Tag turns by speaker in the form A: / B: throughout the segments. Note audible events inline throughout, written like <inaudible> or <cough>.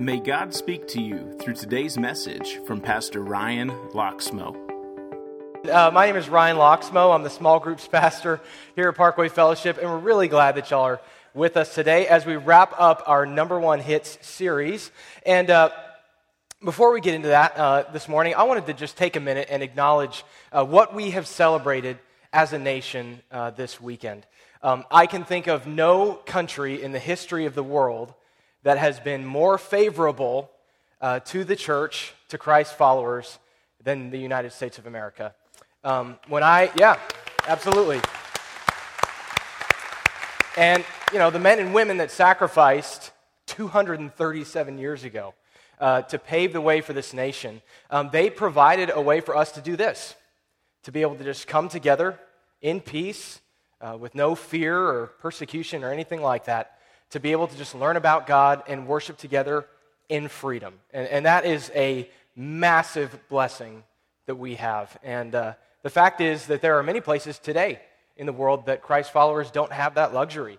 A: May God speak to you through today's message from Pastor Ryan Loxmo.
B: Uh, my name is Ryan Loxmo. I'm the small groups pastor here at Parkway Fellowship, and we're really glad that y'all are with us today as we wrap up our number one hits series. And uh, before we get into that uh, this morning, I wanted to just take a minute and acknowledge uh, what we have celebrated as a nation uh, this weekend. Um, I can think of no country in the history of the world that has been more favorable uh, to the church, to Christ's followers, than the United States of America. Um, when I, yeah, absolutely. And, you know, the men and women that sacrificed 237 years ago uh, to pave the way for this nation, um, they provided a way for us to do this to be able to just come together in peace uh, with no fear or persecution or anything like that, to be able to just learn about God and worship together in freedom. And, and that is a massive blessing that we have. And uh, the fact is that there are many places today in the world that Christ followers don't have that luxury.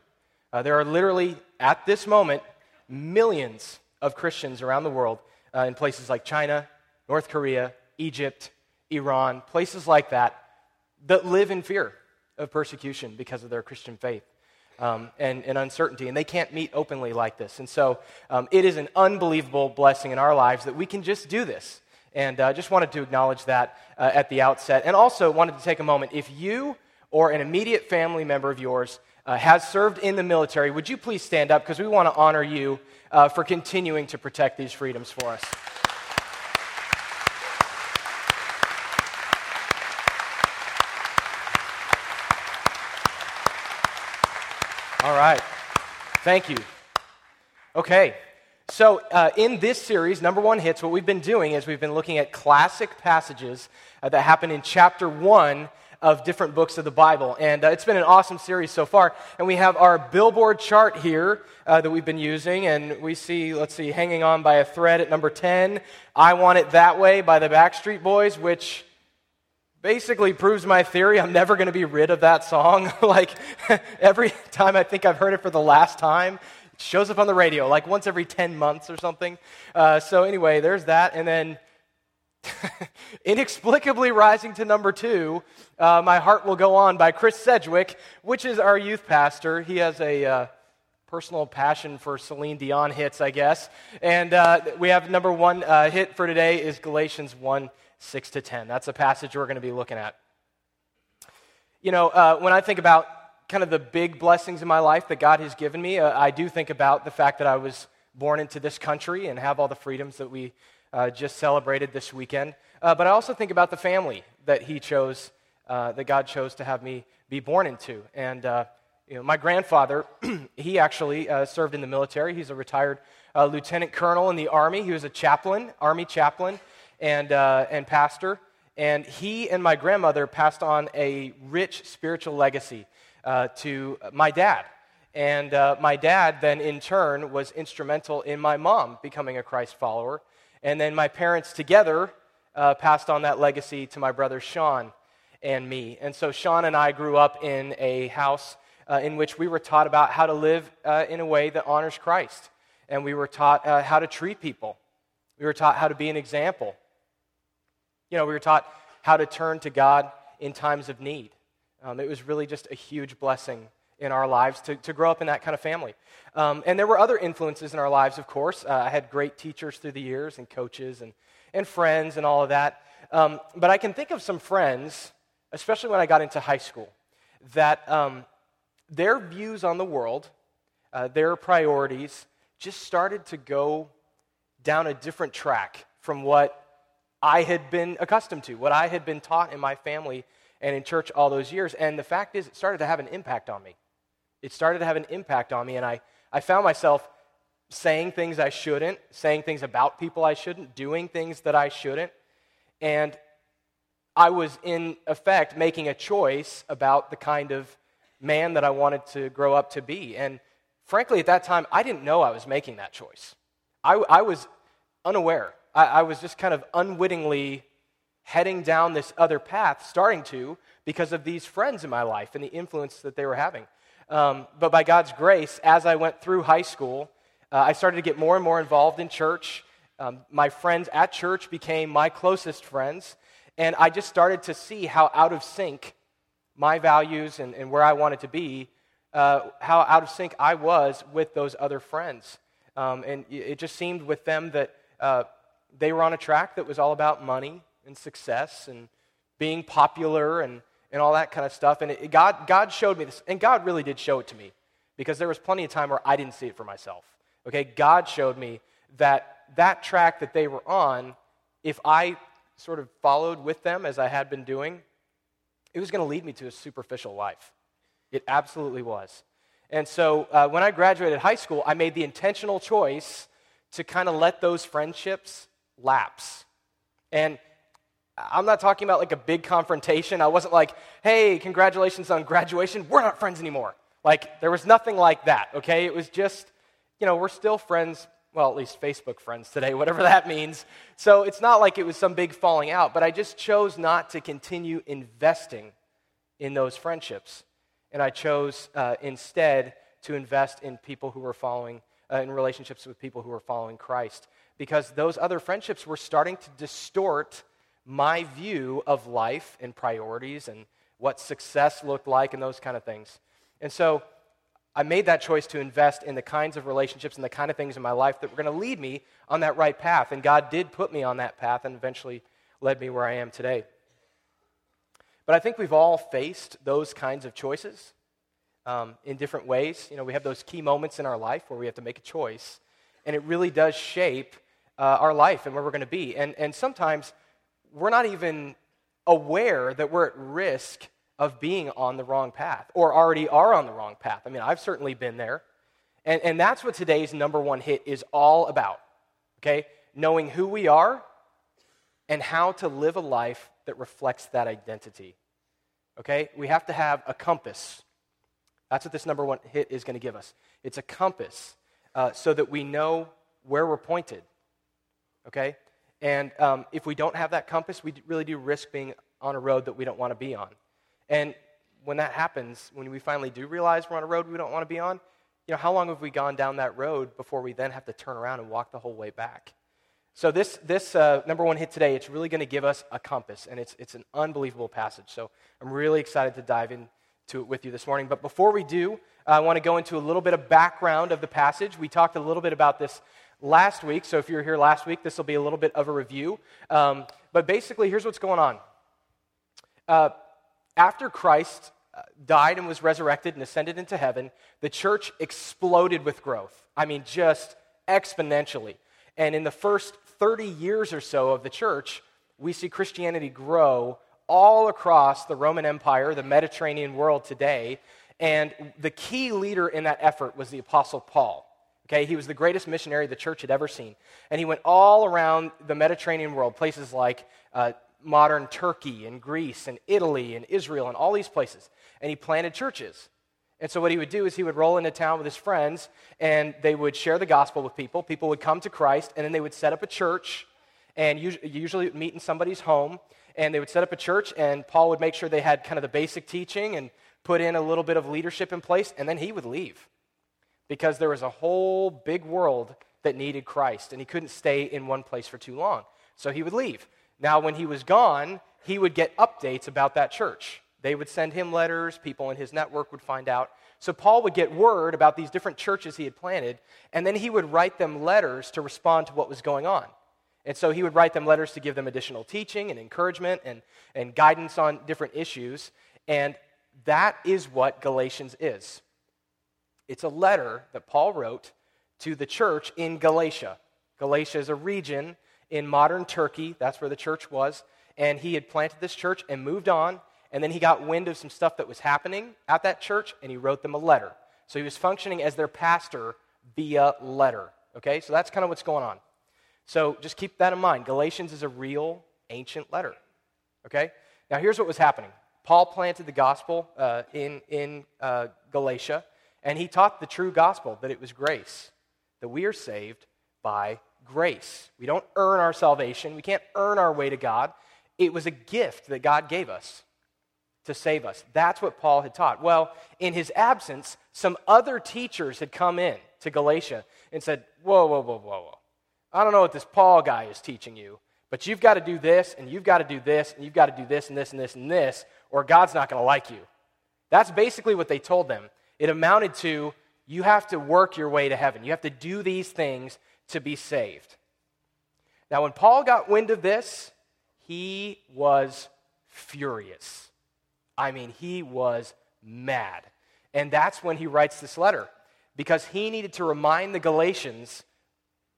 B: Uh, there are literally, at this moment, millions of Christians around the world uh, in places like China, North Korea, Egypt, Iran, places like that, that live in fear of persecution because of their Christian faith. Um, and, and, uncertainty, and they can't meet openly like this. And so um, it is an unbelievable blessing in our lives that we can just do this. And I uh, just wanted to acknowledge that uh, at the outset. And also wanted to take a moment. If you or an immediate family member of yours uh, has served in the military, would you please stand up? Because we want to honor you uh, for continuing to protect these freedoms for us. Right. Thank you. Okay. So, uh, in this series, Number One Hits, what we've been doing is we've been looking at classic passages uh, that happen in chapter one of different books of the Bible. And uh, it's been an awesome series so far. And we have our billboard chart here uh, that we've been using. And we see, let's see, hanging on by a thread at number 10, I Want It That Way by the Backstreet Boys, which basically proves my theory. I'm never going to be rid of that song. <laughs> Like every time i think i've heard it for the last time it shows up on the radio like once every 10 months or something. Uh, so anyway there's that and then <laughs> inexplicably rising to number two uh, my heart will go on by chris sedgwick which is our youth pastor. He has a uh, personal passion for celine dion hits i guess. And uh, we have number one uh, hit for today is galatians 1 6 to 10. That's a passage we're going to be looking at. You know, uh, when I think about kind of the big blessings in my life that God has given me, uh, I do think about the fact that I was born into this country and have all the freedoms that we uh, just celebrated this weekend. Uh, but I also think about the family that He chose, uh, that God chose to have me be born into. And, uh, you know, my grandfather, <clears throat> he actually served in the military. He's a retired lieutenant colonel in the Army. He was a chaplain, Army chaplain and, uh, and pastor. And he and my grandmother passed on a rich spiritual legacy uh, to my dad. And uh, my dad, then in turn, was instrumental in my mom becoming a Christ follower. And then my parents together uh, passed on that legacy to my brother Sean and me. And so Sean and I grew up in a house uh, in which we were taught about how to live uh, in a way that honors Christ. And we were taught uh, how to treat people. We were taught how to be an example. You know, we were taught how to turn to God in times of need. Um, it was really just a huge blessing in our lives to, to grow up in that kind of family. Um, and there were other influences in our lives, of course. Uh, I had great teachers through the years, and coaches, and, and friends, and all of that. Um, but I can think of some friends, especially when I got into high school, that um, their views on the world, uh, their priorities, just started to go down a different track from what I had been accustomed to, what I had been taught in my family and in church all those years. And the fact is, it started to have an impact on me. It started to have an impact on me, and I, I found myself saying things I shouldn't, saying things about people I shouldn't, doing things that I shouldn't. And I was, in effect, making a choice about the kind of man that I wanted to grow up to be. And frankly, at that time, I didn't know I was making that choice. I, I was unaware I, I was just kind of unwittingly heading down this other path, starting to, because of these friends in my life and the influence that they were having. Um, but by God's grace, as I went through high school, Uh, I started to get more and more involved in church. Um, my friends at church became my closest friends, and I just started to see how out of sync my values and, and where I wanted to be, uh, how out of sync I was with those other friends. Um, and it just seemed with them that uh, they were on a track that was all about money and success and being popular and, and all that kind of stuff. And it, God, God showed me this, and God really did show it to me because there was plenty of time where I didn't see it for myself. Okay, God showed me that that track that they were on, if I sort of followed with them as I had been doing, it was going to lead me to a superficial life. It absolutely was. And so uh, when I graduated high school, I made the intentional choice to kind of let those friendships lapse. And I'm not talking about like a big confrontation. I wasn't like, hey, congratulations on graduation. We're not friends anymore. Like, there was nothing like that, okay? It was just, you know, we're still friends, well, at least Facebook friends today, <laughs> whatever that means. So it's not like it was some big falling out, but I just chose not to continue investing in those friendships. And I chose uh, instead to invest in people who were following, uh, in relationships with people who were following Christ. Because those other friendships were starting to distort my view of life and priorities and what success looked like and those kind of things. And so I made that choice to invest in the kinds of relationships and the kind of things in my life that were going to lead me on that right path. And God did put me on that path and eventually led me where I am today. But I think we've all faced those kinds of choices um, in different ways. You know, we have those key moments in our life where we have to make a choice, and it really does shape uh, our life and where we're going to be. And, and sometimes we're not even aware that we're at risk of being on the wrong path or already are on the wrong path. I mean, I've certainly been there. And, and that's what today's number one hit is all about, okay? Knowing who we are and how to live a life that reflects that identity, okay? We have to have a compass. That's what this number one hit is going to give us. It's a compass uh, so that we know where we're pointed, okay? And um, if we don't have that compass, we really do risk being on a road that we don't want to be on. And when that happens, when we finally do realize we're on a road we don't want to be on, you know, how long have we gone down that road before we then have to turn around and walk the whole way back? So this, this uh, number one hit today, it's really going to give us a compass, and it's, it's an unbelievable passage. So I'm really excited to dive into it with you this morning. But before we do, I want to go into a little bit of background of the passage. We talked a little bit about this last week, so if you were here last week, this will be a little bit of a review. Um, but basically, here's what's going on. Uh, after Christ uh, died and was resurrected and ascended into heaven, the church exploded with growth. I mean, just exponentially. And in the first 30 years or so of the church, we see Christianity grow all across the Roman Empire, the Mediterranean world today. And the key leader in that effort was the Apostle Paul. Okay, he was the greatest missionary the church had ever seen. And he went all around the Mediterranean world, places like uh, modern Turkey and Greece and Italy and Israel and all these places. And he planted churches. And so, what he would do is he would roll into town with his friends and they would share the gospel with people. People would come to Christ and then they would set up a church and usually meet in somebody's home. And they would set up a church and Paul would make sure they had kind of the basic teaching and put in a little bit of leadership in place. And then he would leave because there was a whole big world that needed Christ and he couldn't stay in one place for too long. So, he would leave. Now, when he was gone, he would get updates about that church. They would send him letters, people in his network would find out. So Paul would get word about these different churches he had planted, and then he would write them letters to respond to what was going on. And so he would write them letters to give them additional teaching and encouragement and, and guidance on different issues. And that is what Galatians is it's a letter that Paul wrote to the church in Galatia. Galatia is a region in modern Turkey. That's where the church was. And he had planted this church and moved on. And then he got wind of some stuff that was happening at that church, and he wrote them a letter. So he was functioning as their pastor via letter. Okay, so that's kind of what's going on. So just keep that in mind. Galatians is a real ancient letter. Okay, now here's what was happening Paul planted the gospel uh, in, in uh, Galatia, and he taught the true gospel that it was grace, that we are saved by grace. We don't earn our salvation, we can't earn our way to God. It was a gift that God gave us to save us. That's what Paul had taught. Well, in his absence, some other teachers had come in to Galatia, and said, Whoa, whoa, whoa, whoa, whoa. I don't know what this Paul guy is teaching you, but you've got to do this, and you've got to do this, and you've got to do this, and this, and this, and this, or God's not going to like you. That's basically what they told them. It amounted to you have to work your way to heaven, you have to do these things to be saved. Now, when Paul got wind of this, he was furious. I mean, he was mad. And that's when he writes this letter, because he needed to remind the Galatians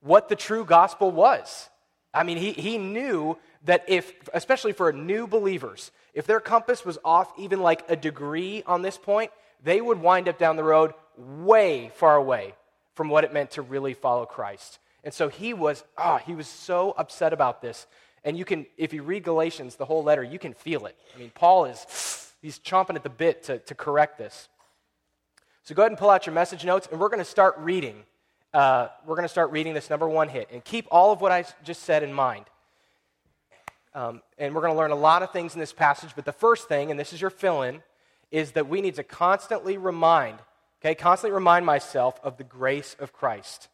B: what the true gospel was. I mean, he, he knew that if, especially for new believers, if their compass was off even like a degree on this point, they would wind up down the road way far away from what it meant to really follow Christ. And so he was, ah, oh, he was so upset about this. And you can, if you read Galatians, the whole letter, you can feel it. I mean, Paul is, he's chomping at the bit to, to correct this. So go ahead and pull out your message notes, and we're going to start reading. Uh, we're going to start reading this number one hit. And keep all of what I just said in mind. Um, and we're going to learn a lot of things in this passage, but the first thing, and this is your fill in, is that we need to constantly remind, okay, constantly remind myself of the grace of Christ.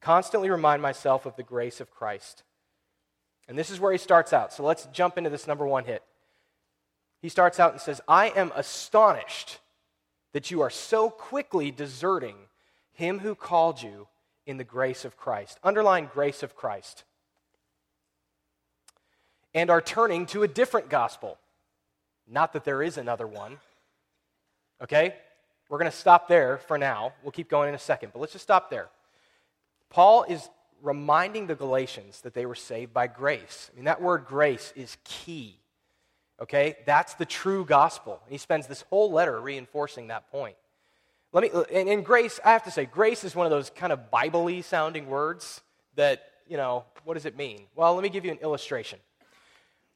B: Constantly remind myself of the grace of Christ. And this is where he starts out. So let's jump into this number one hit. He starts out and says, I am astonished that you are so quickly deserting him who called you in the grace of Christ. Underline grace of Christ. And are turning to a different gospel. Not that there is another one. Okay? We're going to stop there for now. We'll keep going in a second, but let's just stop there. Paul is reminding the Galatians that they were saved by grace. I mean, that word grace is key. Okay? That's the true gospel. And he spends this whole letter reinforcing that point. Let me, and, and grace, I have to say, grace is one of those kind of Bible sounding words that, you know, what does it mean? Well, let me give you an illustration.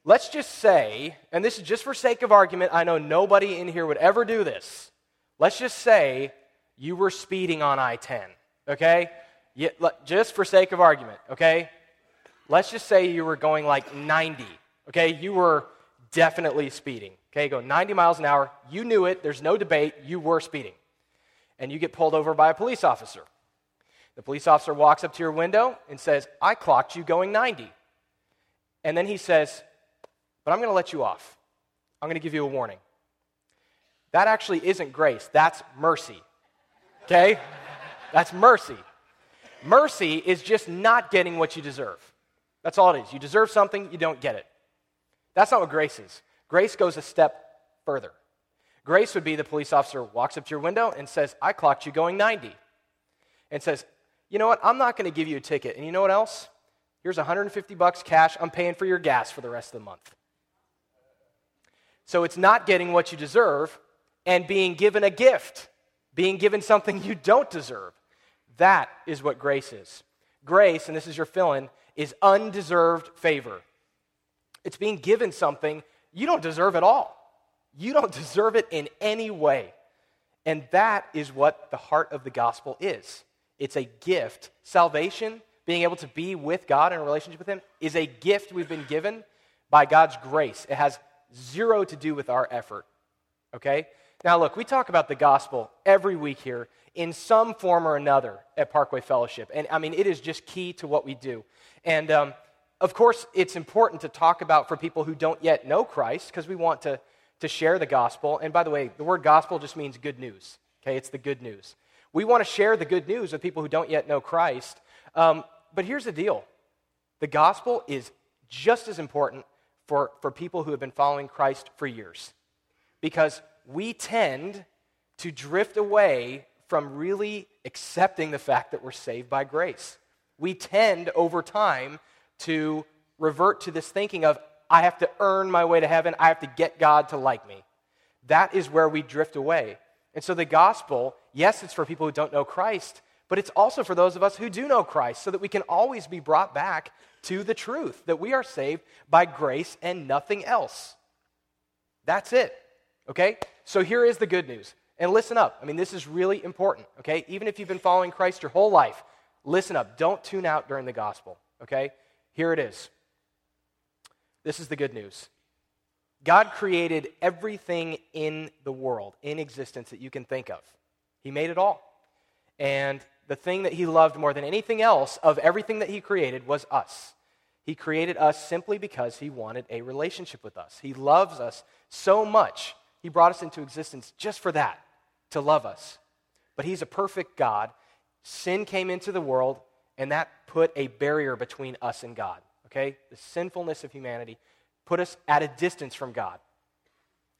B: Let's just say, and this is just for sake of argument, I know nobody in here would ever do this. Let's just say you were speeding on I 10, okay? just for sake of argument, okay? Let's just say you were going like 90, okay? You were definitely speeding, okay? Go 90 miles an hour. You knew it. There's no debate. You were speeding. And you get pulled over by a police officer. The police officer walks up to your window and says, I clocked you going 90. And then he says, But I'm going to let you off. I'm going to give you a warning. That actually isn't grace, that's mercy. Okay? That's mercy. Mercy is just not getting what you deserve. That's all it is. You deserve something, you don't get it. That's not what grace is. Grace goes a step further. Grace would be the police officer walks up to your window and says, I clocked you going 90. And says, You know what? I'm not going to give you a ticket. And you know what else? Here's 150 bucks cash. I'm paying for your gas for the rest of the month. So it's not getting what you deserve and being given a gift, being given something you don't deserve. That is what grace is. Grace, and this is your fill in, is undeserved favor. It's being given something you don't deserve at all. You don't <laughs> deserve it in any way. And that is what the heart of the gospel is it's a gift. Salvation, being able to be with God in a relationship with Him, is a gift we've been given by God's grace. It has zero to do with our effort. Okay? Now, look, we talk about the gospel every week here in some form or another at Parkway Fellowship. And I mean, it is just key to what we do. And um, of course, it's important to talk about for people who don't yet know Christ because we want to, to share the gospel. And by the way, the word gospel just means good news. Okay, it's the good news. We want to share the good news with people who don't yet know Christ. Um, but here's the deal the gospel is just as important for, for people who have been following Christ for years because we tend to drift away from really accepting the fact that we're saved by grace. We tend over time to revert to this thinking of, I have to earn my way to heaven, I have to get God to like me. That is where we drift away. And so the gospel, yes, it's for people who don't know Christ, but it's also for those of us who do know Christ so that we can always be brought back to the truth that we are saved by grace and nothing else. That's it. Okay? So here is the good news. And listen up. I mean, this is really important, okay? Even if you've been following Christ your whole life, listen up. Don't tune out during the gospel, okay? Here it is. This is the good news. God created everything in the world, in existence, that you can think of. He made it all. And the thing that he loved more than anything else of everything that he created was us. He created us simply because he wanted a relationship with us. He loves us so much. He brought us into existence just for that, to love us. But he's a perfect God. Sin came into the world, and that put a barrier between us and God. Okay? The sinfulness of humanity put us at a distance from God.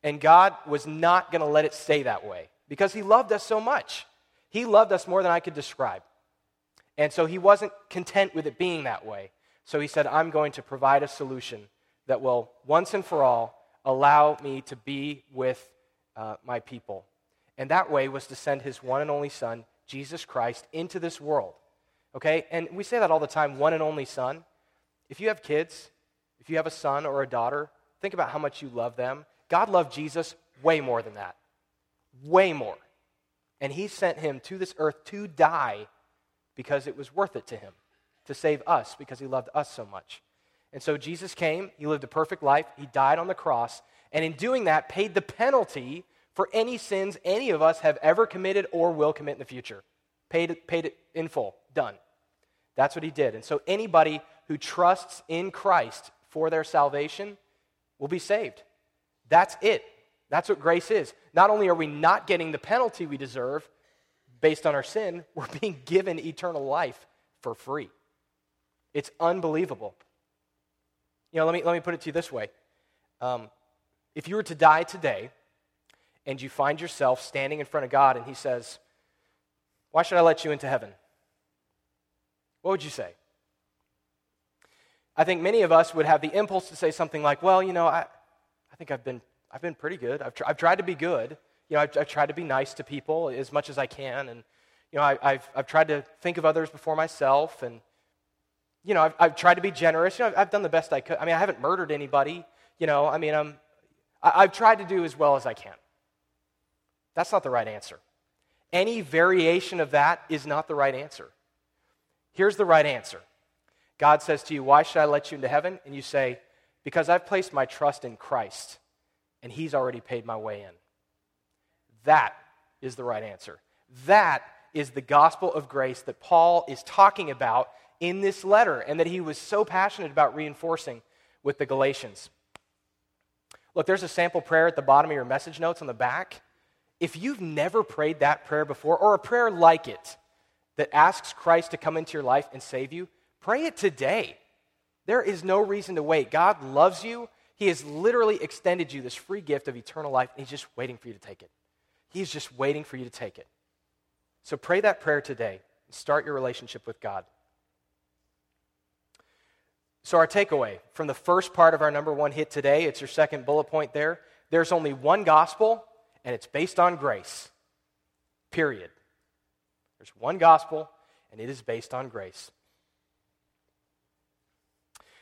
B: And God was not going to let it stay that way because he loved us so much. He loved us more than I could describe. And so he wasn't content with it being that way. So he said, I'm going to provide a solution that will once and for all allow me to be with uh, my people. And that way was to send his one and only son, Jesus Christ, into this world. Okay? And we say that all the time one and only son. If you have kids, if you have a son or a daughter, think about how much you love them. God loved Jesus way more than that. Way more. And he sent him to this earth to die because it was worth it to him to save us because he loved us so much. And so Jesus came, he lived a perfect life, he died on the cross, and in doing that, paid the penalty for any sins any of us have ever committed or will commit in the future. Paid it, paid it in full, done. That's what he did. And so anybody who trusts in Christ for their salvation will be saved. That's it. That's what grace is. Not only are we not getting the penalty we deserve based on our sin, <laughs> we're being given eternal life for free. It's unbelievable. You know, let me, let me put it to you this way. Um, if you were to die today and you find yourself standing in front of God and He says, Why should I let you into heaven? What would you say? I think many of us would have the impulse to say something like, Well, you know, I, I think I've been, I've been pretty good. I've, tr- I've tried to be good. You know, I've, I've, tried to be nice to people as much as I can. And, you know, I, have I've tried to think of others before myself. And, you know, I've, I've tried to be generous. You know, I've, I've, done the best I could. I mean, I haven't murdered anybody. You know, I mean, I'm, I, I've tried to do as well as I can. That's not the right answer. Any variation of that is not the right answer. Here's the right answer God says to you, Why should I let you into heaven? And you say, Because I've placed my trust in Christ, and He's already paid my way in. That is the right answer. That is the gospel of grace that Paul is talking about in this letter and that he was so passionate about reinforcing with the Galatians. Look, there's a sample prayer at the bottom of your message notes on the back. If you've never prayed that prayer before, or a prayer like it that asks Christ to come into your life and save you, pray it today. There is no reason to wait. God loves you. He has literally extended you this free gift of eternal life, and He's just waiting for you to take it. He's just waiting for you to take it. So pray that prayer today and start your relationship with God. So, our takeaway from the first part of our number one hit today, it's your second bullet point there. There's only one gospel, and it's based on grace. Period. There's one gospel, and it is based on grace.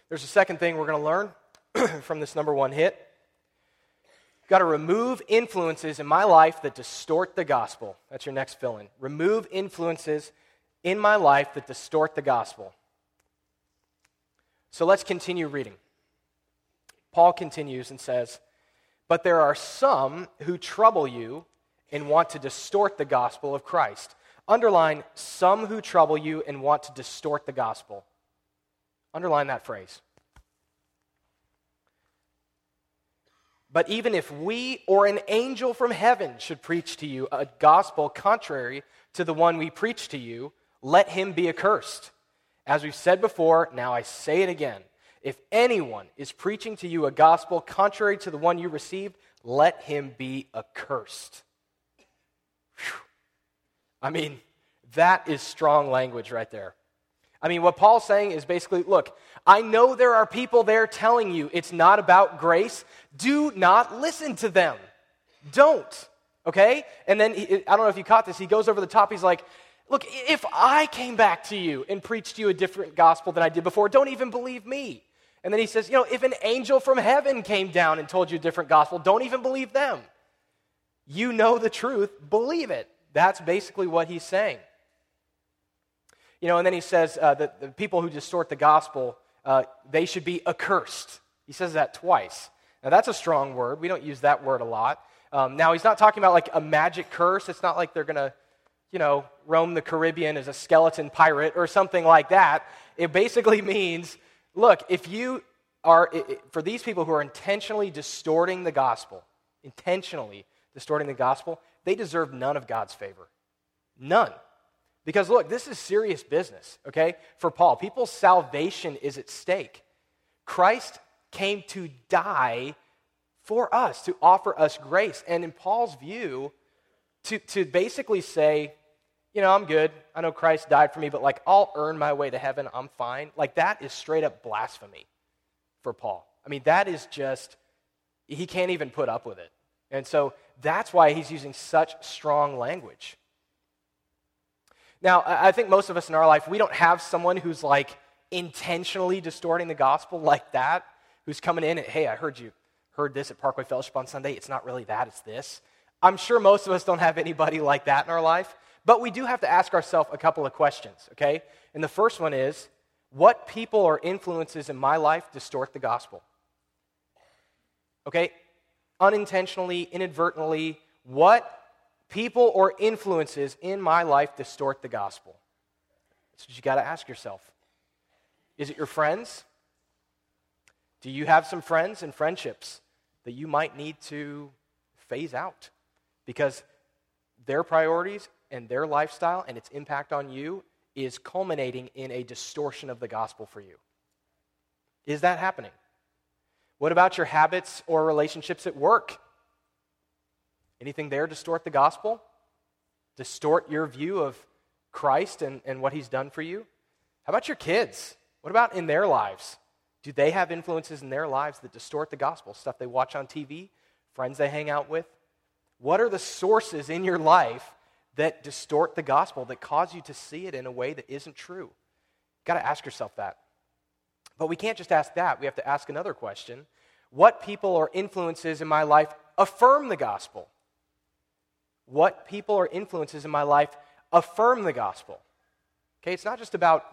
B: There's a second thing we're going to learn <clears throat> from this number one hit. Got to remove influences in my life that distort the gospel. That's your next fill in. Remove influences in my life that distort the gospel. So let's continue reading. Paul continues and says, But there are some who trouble you and want to distort the gospel of Christ. Underline, some who trouble you and want to distort the gospel. Underline that phrase. But even if we or an angel from heaven should preach to you a gospel contrary to the one we preach to you, let him be accursed. As we've said before, now I say it again. If anyone is preaching to you a gospel contrary to the one you received, let him be accursed. Whew. I mean, that is strong language right there. I mean, what Paul's saying is basically look, I know there are people there telling you it's not about grace. Do not listen to them. Don't. Okay? And then, he, I don't know if you caught this, he goes over the top. He's like, Look, if I came back to you and preached you a different gospel than I did before, don't even believe me. And then he says, you know, if an angel from heaven came down and told you a different gospel, don't even believe them. You know the truth, believe it. That's basically what he's saying. You know, and then he says uh, that the people who distort the gospel, uh, they should be accursed. He says that twice. Now, that's a strong word. We don't use that word a lot. Um, now, he's not talking about like a magic curse. It's not like they're going to you know, roam the Caribbean as a skeleton pirate or something like that. It basically <laughs> means look, if you are, for these people who are intentionally distorting the gospel, intentionally distorting the gospel, they deserve none of God's favor. None. Because look, this is serious business, okay? For Paul, people's salvation is at stake. Christ came to die for us, to offer us grace. And in Paul's view, to, to basically say, you know, I'm good. I know Christ died for me, but like, I'll earn my way to heaven. I'm fine. Like, that is straight up blasphemy for Paul. I mean, that is just, he can't even put up with it. And so that's why he's using such strong language. Now, I think most of us in our life, we don't have someone who's like intentionally distorting the gospel like that, who's coming in and, hey, I heard you heard this at Parkway Fellowship on Sunday. It's not really that, it's this. I'm sure most of us don't have anybody like that in our life, but we do have to ask ourselves a couple of questions, okay? And the first one is what people or influences in my life distort the gospel? Okay? Unintentionally, inadvertently, what people or influences in my life distort the gospel? That's what you got to ask yourself. Is it your friends? Do you have some friends and friendships that you might need to phase out because their priorities and their lifestyle and its impact on you is culminating in a distortion of the gospel for you. Is that happening? What about your habits or relationships at work? Anything there distort the gospel? Distort your view of Christ and, and what he's done for you? How about your kids? What about in their lives? Do they have influences in their lives that distort the gospel? Stuff they watch on TV, friends they hang out with? What are the sources in your life that distort the gospel, that cause you to see it in a way that isn't true? You've got to ask yourself that. But we can't just ask that. We have to ask another question What people or influences in my life affirm the gospel? What people or influences in my life affirm the gospel? Okay, it's not just about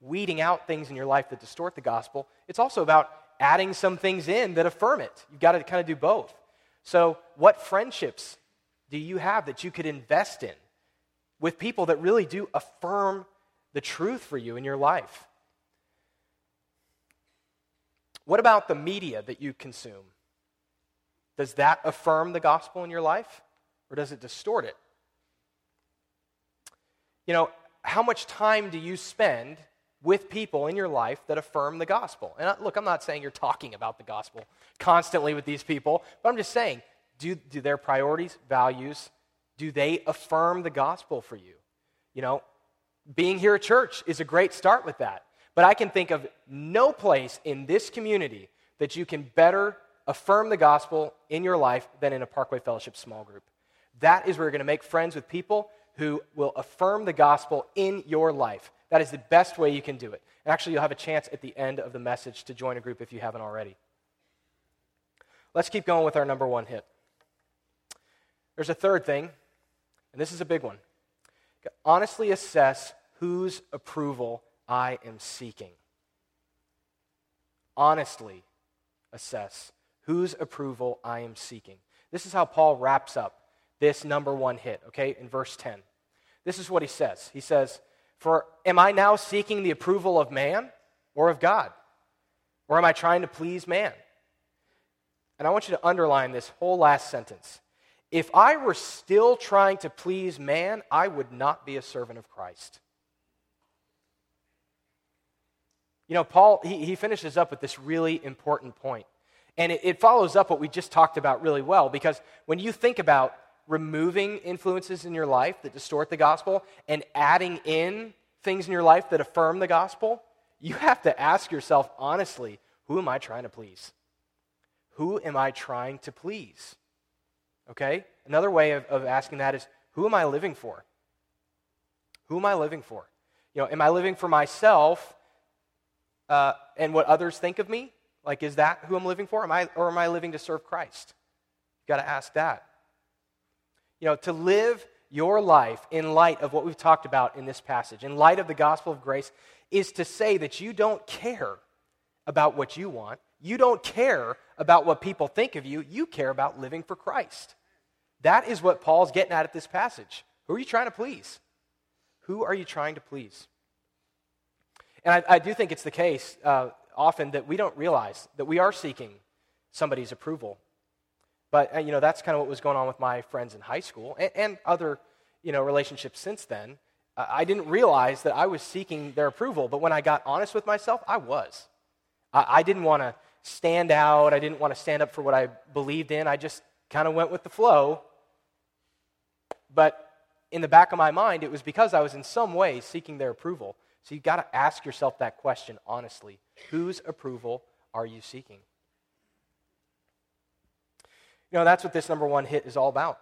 B: weeding out things in your life that distort the gospel. It's also about adding some things in that affirm it. You've got to kind of do both. So, what friendships do you have that you could invest in with people that really do affirm the truth for you in your life? What about the media that you consume? Does that affirm the gospel in your life or does it distort it? You know, how much time do you spend with people in your life that affirm the gospel. And look, I'm not saying you're talking about the gospel constantly with these people, but I'm just saying, do, do their priorities, values, do they affirm the gospel for you? You know, being here at church is a great start with that. But I can think of no place in this community that you can better affirm the gospel in your life than in a Parkway Fellowship small group. That is where you're going to make friends with people who will affirm the gospel in your life. That is the best way you can do it. And actually, you'll have a chance at the end of the message to join a group if you haven't already. Let's keep going with our number one hit. There's a third thing, and this is a big one. Honestly assess whose approval I am seeking. Honestly assess whose approval I am seeking. This is how Paul wraps up this number one hit, okay, in verse 10. This is what he says. He says, for am I now seeking the approval of man or of God? Or am I trying to please man? And I want you to underline this whole last sentence. If I were still trying to please man, I would not be a servant of Christ. You know, Paul, he, he finishes up with this really important point. And it, it follows up what we just talked about really well because when you think about removing influences in your life that distort the gospel and adding in things in your life that affirm the gospel, you have to ask yourself honestly who am I trying to please? Who am I trying to please? Okay? Another way of, of asking that is who am I living for? Who am I living for? You know, am I living for myself uh, and what others think of me? Like, is that who I'm living for? Am I, or am I living to serve Christ? You've got to ask that. You know, to live your life in light of what we've talked about in this passage, in light of the gospel of grace, is to say that you don't care about what you want. You don't care about what people think of you. You care about living for Christ. That is what Paul's getting at at this passage. Who are you trying to please? Who are you trying to please? And I, I do think it's the case uh, often that we don't realize that we are seeking somebody's approval. But, uh, you know, that's kind of what was going on with my friends in high school and, and other, you know, relationships since then. I didn't realize that I was seeking their approval, but when I got honest with myself, I was. I, I didn't want to stand out. I didn't want to stand up for what I believed in. I just kind of went with the flow. But in the back of my mind, it was because I was in some way seeking their approval. So you've got to ask yourself that question honestly Whose approval are you seeking? You know, that's what this number one hit is all about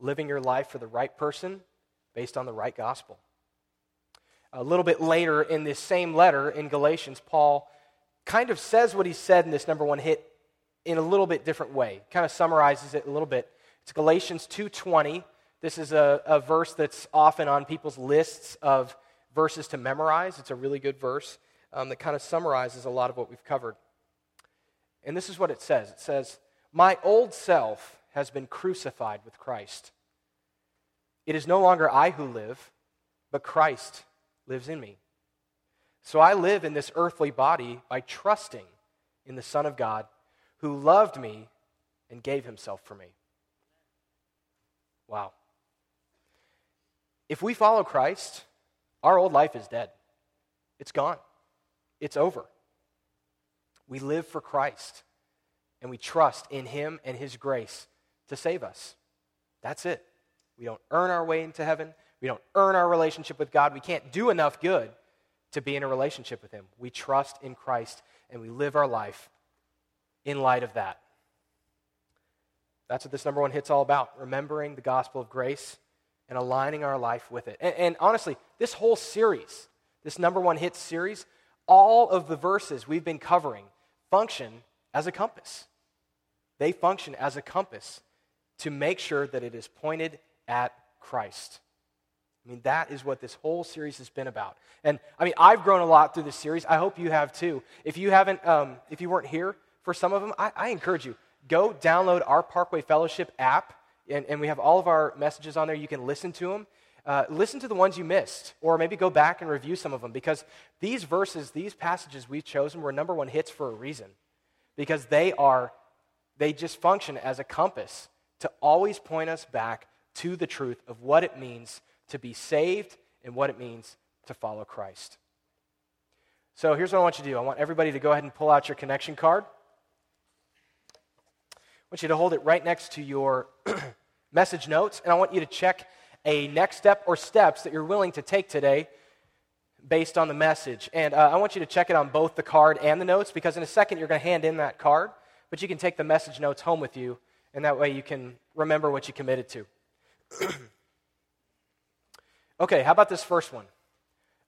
B: living your life for the right person based on the right gospel. A little bit later in this same letter in Galatians, Paul kind of says what he said in this number one hit in a little bit different way. Kind of summarizes it a little bit. It's Galatians 2:20. This is a, a verse that's often on people's lists of verses to memorize. It's a really good verse um, that kind of summarizes a lot of what we've covered. And this is what it says it says, My old self has been crucified with Christ. It is no longer I who live, but Christ lives in me. So I live in this earthly body by trusting in the Son of God who loved me and gave himself for me. Wow. If we follow Christ, our old life is dead. It's gone. It's over. We live for Christ and we trust in Him and His grace to save us. That's it. We don't earn our way into heaven. We don't earn our relationship with God. We can't do enough good to be in a relationship with Him. We trust in Christ and we live our life in light of that. That's what this number one hit's all about remembering the gospel of grace and aligning our life with it. And, and, honestly, this whole series, this number one hit series, all of the verses we've been covering function as a compass. They function as a compass to make sure that it is pointed at Christ. I mean, that is what this whole series has been about. And I mean, I've grown a lot through this series. I hope you have too. If you haven't, um, if you weren't here for some of them, I, I encourage you go download our Parkway Fellowship app, and, and we have all of our messages on there. You can listen to them. Uh, listen to the ones you missed, or maybe go back and review some of them because these verses, these passages we've chosen were number one hits for a reason. Because they are, they just function as a compass to always point us back to the truth of what it means to be saved and what it means to follow Christ. So here's what I want you to do I want everybody to go ahead and pull out your connection card. I want you to hold it right next to your <clears throat> message notes, and I want you to check a next step or steps that you're willing to take today based on the message. And uh, I want you to check it on both the card and the notes because in a second you're going to hand in that card, but you can take the message notes home with you, and that way you can remember what you committed to. <clears throat> okay, how about this first one?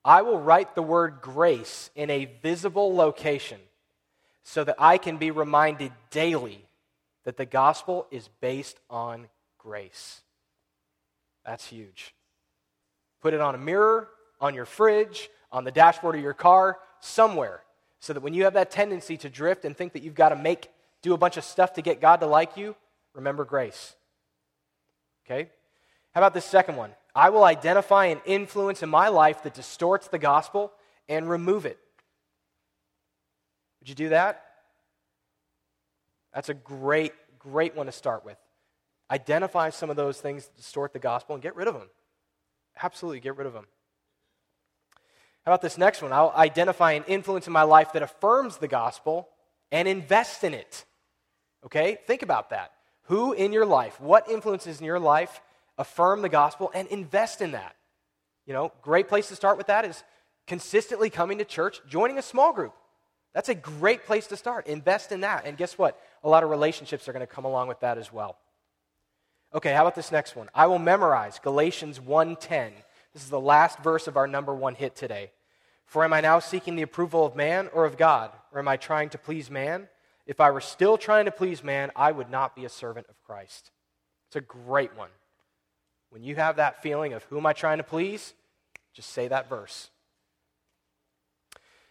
B: I will write the word grace in a visible location so that I can be reminded daily that the gospel is based on grace. That's huge. Put it on a mirror, on your fridge, on the dashboard of your car, somewhere, so that when you have that tendency to drift and think that you've got to make, do a bunch of stuff to get God to like you, remember grace. Okay? How about this second one? I will identify an influence in my life that distorts the gospel and remove it. Would you do that? That's a great, great one to start with. Identify some of those things that distort the gospel and get rid of them. Absolutely, get rid of them. How about this next one? I'll identify an influence in my life that affirms the gospel and invest in it. Okay? Think about that. Who in your life, what influences in your life affirm the gospel, and invest in that. You know, great place to start with that is consistently coming to church, joining a small group. That's a great place to start. Invest in that. And guess what? A lot of relationships are going to come along with that as well. Okay, how about this next one? I will memorize Galatians 1:10. This is the last verse of our number 1 hit today. For am I now seeking the approval of man or of God? Or am I trying to please man? If I were still trying to please man, I would not be a servant of Christ. It's a great one. When you have that feeling of who am I trying to please, just say that verse.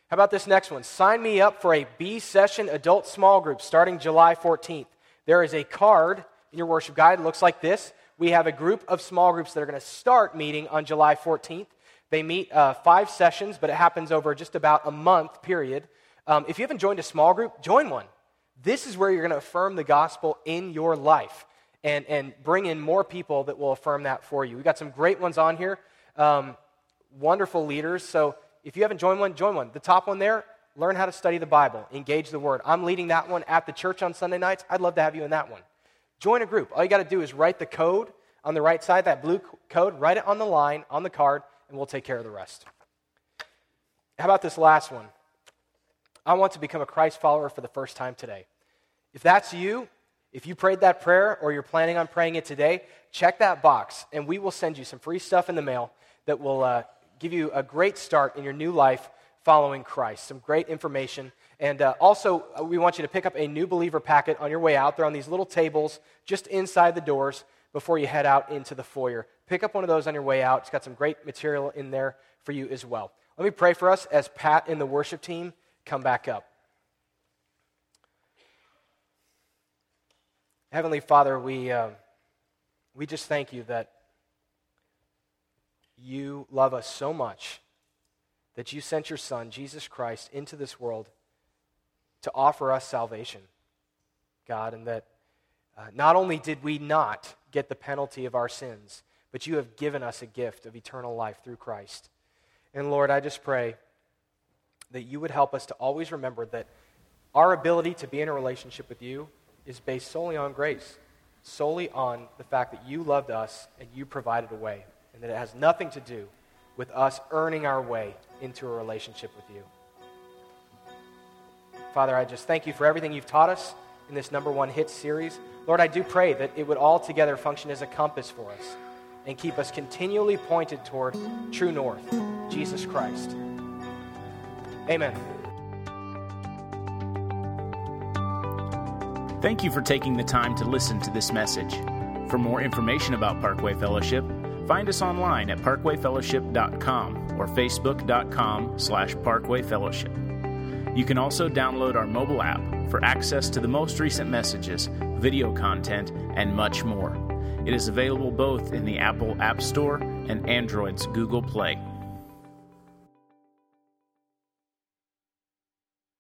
B: How about this next one? Sign me up for a B session adult small group starting July 14th. There is a card in your worship guide. It looks like this We have a group of small groups that are going to start meeting on July 14th. They meet uh, five sessions, but it happens over just about a month period. Um, if you haven't joined a small group, join one. This is where you're going to affirm the gospel in your life and, and bring in more people that will affirm that for you. We've got some great ones on here, um, wonderful leaders. So if you haven't joined one, join one. The top one there, learn how to study the Bible, engage the Word. I'm leading that one at the church on Sunday nights. I'd love to have you in that one. Join a group. All you got to do is write the code on the right side, that blue code, write it on the line, on the card, and we'll take care of the rest. How about this last one? I want to become a Christ follower for the first time today. If that's you, if you prayed that prayer or you're planning on praying it today, check that box and we will send you some free stuff in the mail that will uh, give you a great start in your new life following Christ. Some great information. And uh, also, uh, we want you to pick up a new believer packet on your way out. They're on these little tables just inside the doors before you head out into the foyer. Pick up one of those on your way out. It's got some great material in there for you as well. Let me pray for us as Pat and the worship team come back up. Heavenly Father, we, uh, we just thank you that you love us so much that you sent your Son, Jesus Christ, into this world to offer us salvation, God, and that uh, not only did we not get the penalty of our sins, but you have given us a gift of eternal life through Christ. And Lord, I just pray that you would help us to always remember that our ability to be in a relationship with you is based solely on grace, solely on the fact that you loved us and you provided a way, and that it has nothing to do with us earning our way into a relationship with you. Father, I just thank you for everything you've taught us in this number one hit series. Lord, I do pray that it would all together function as a compass for us and keep us continually pointed toward true north, Jesus Christ. Amen.
A: Thank you for taking the time to listen to this message. For more information about Parkway Fellowship, find us online at parkwayfellowship.com or facebook.com slash parkwayfellowship. You can also download our mobile app for access to the most recent messages, video content, and much more. It is available both in the Apple App Store and Android's Google Play.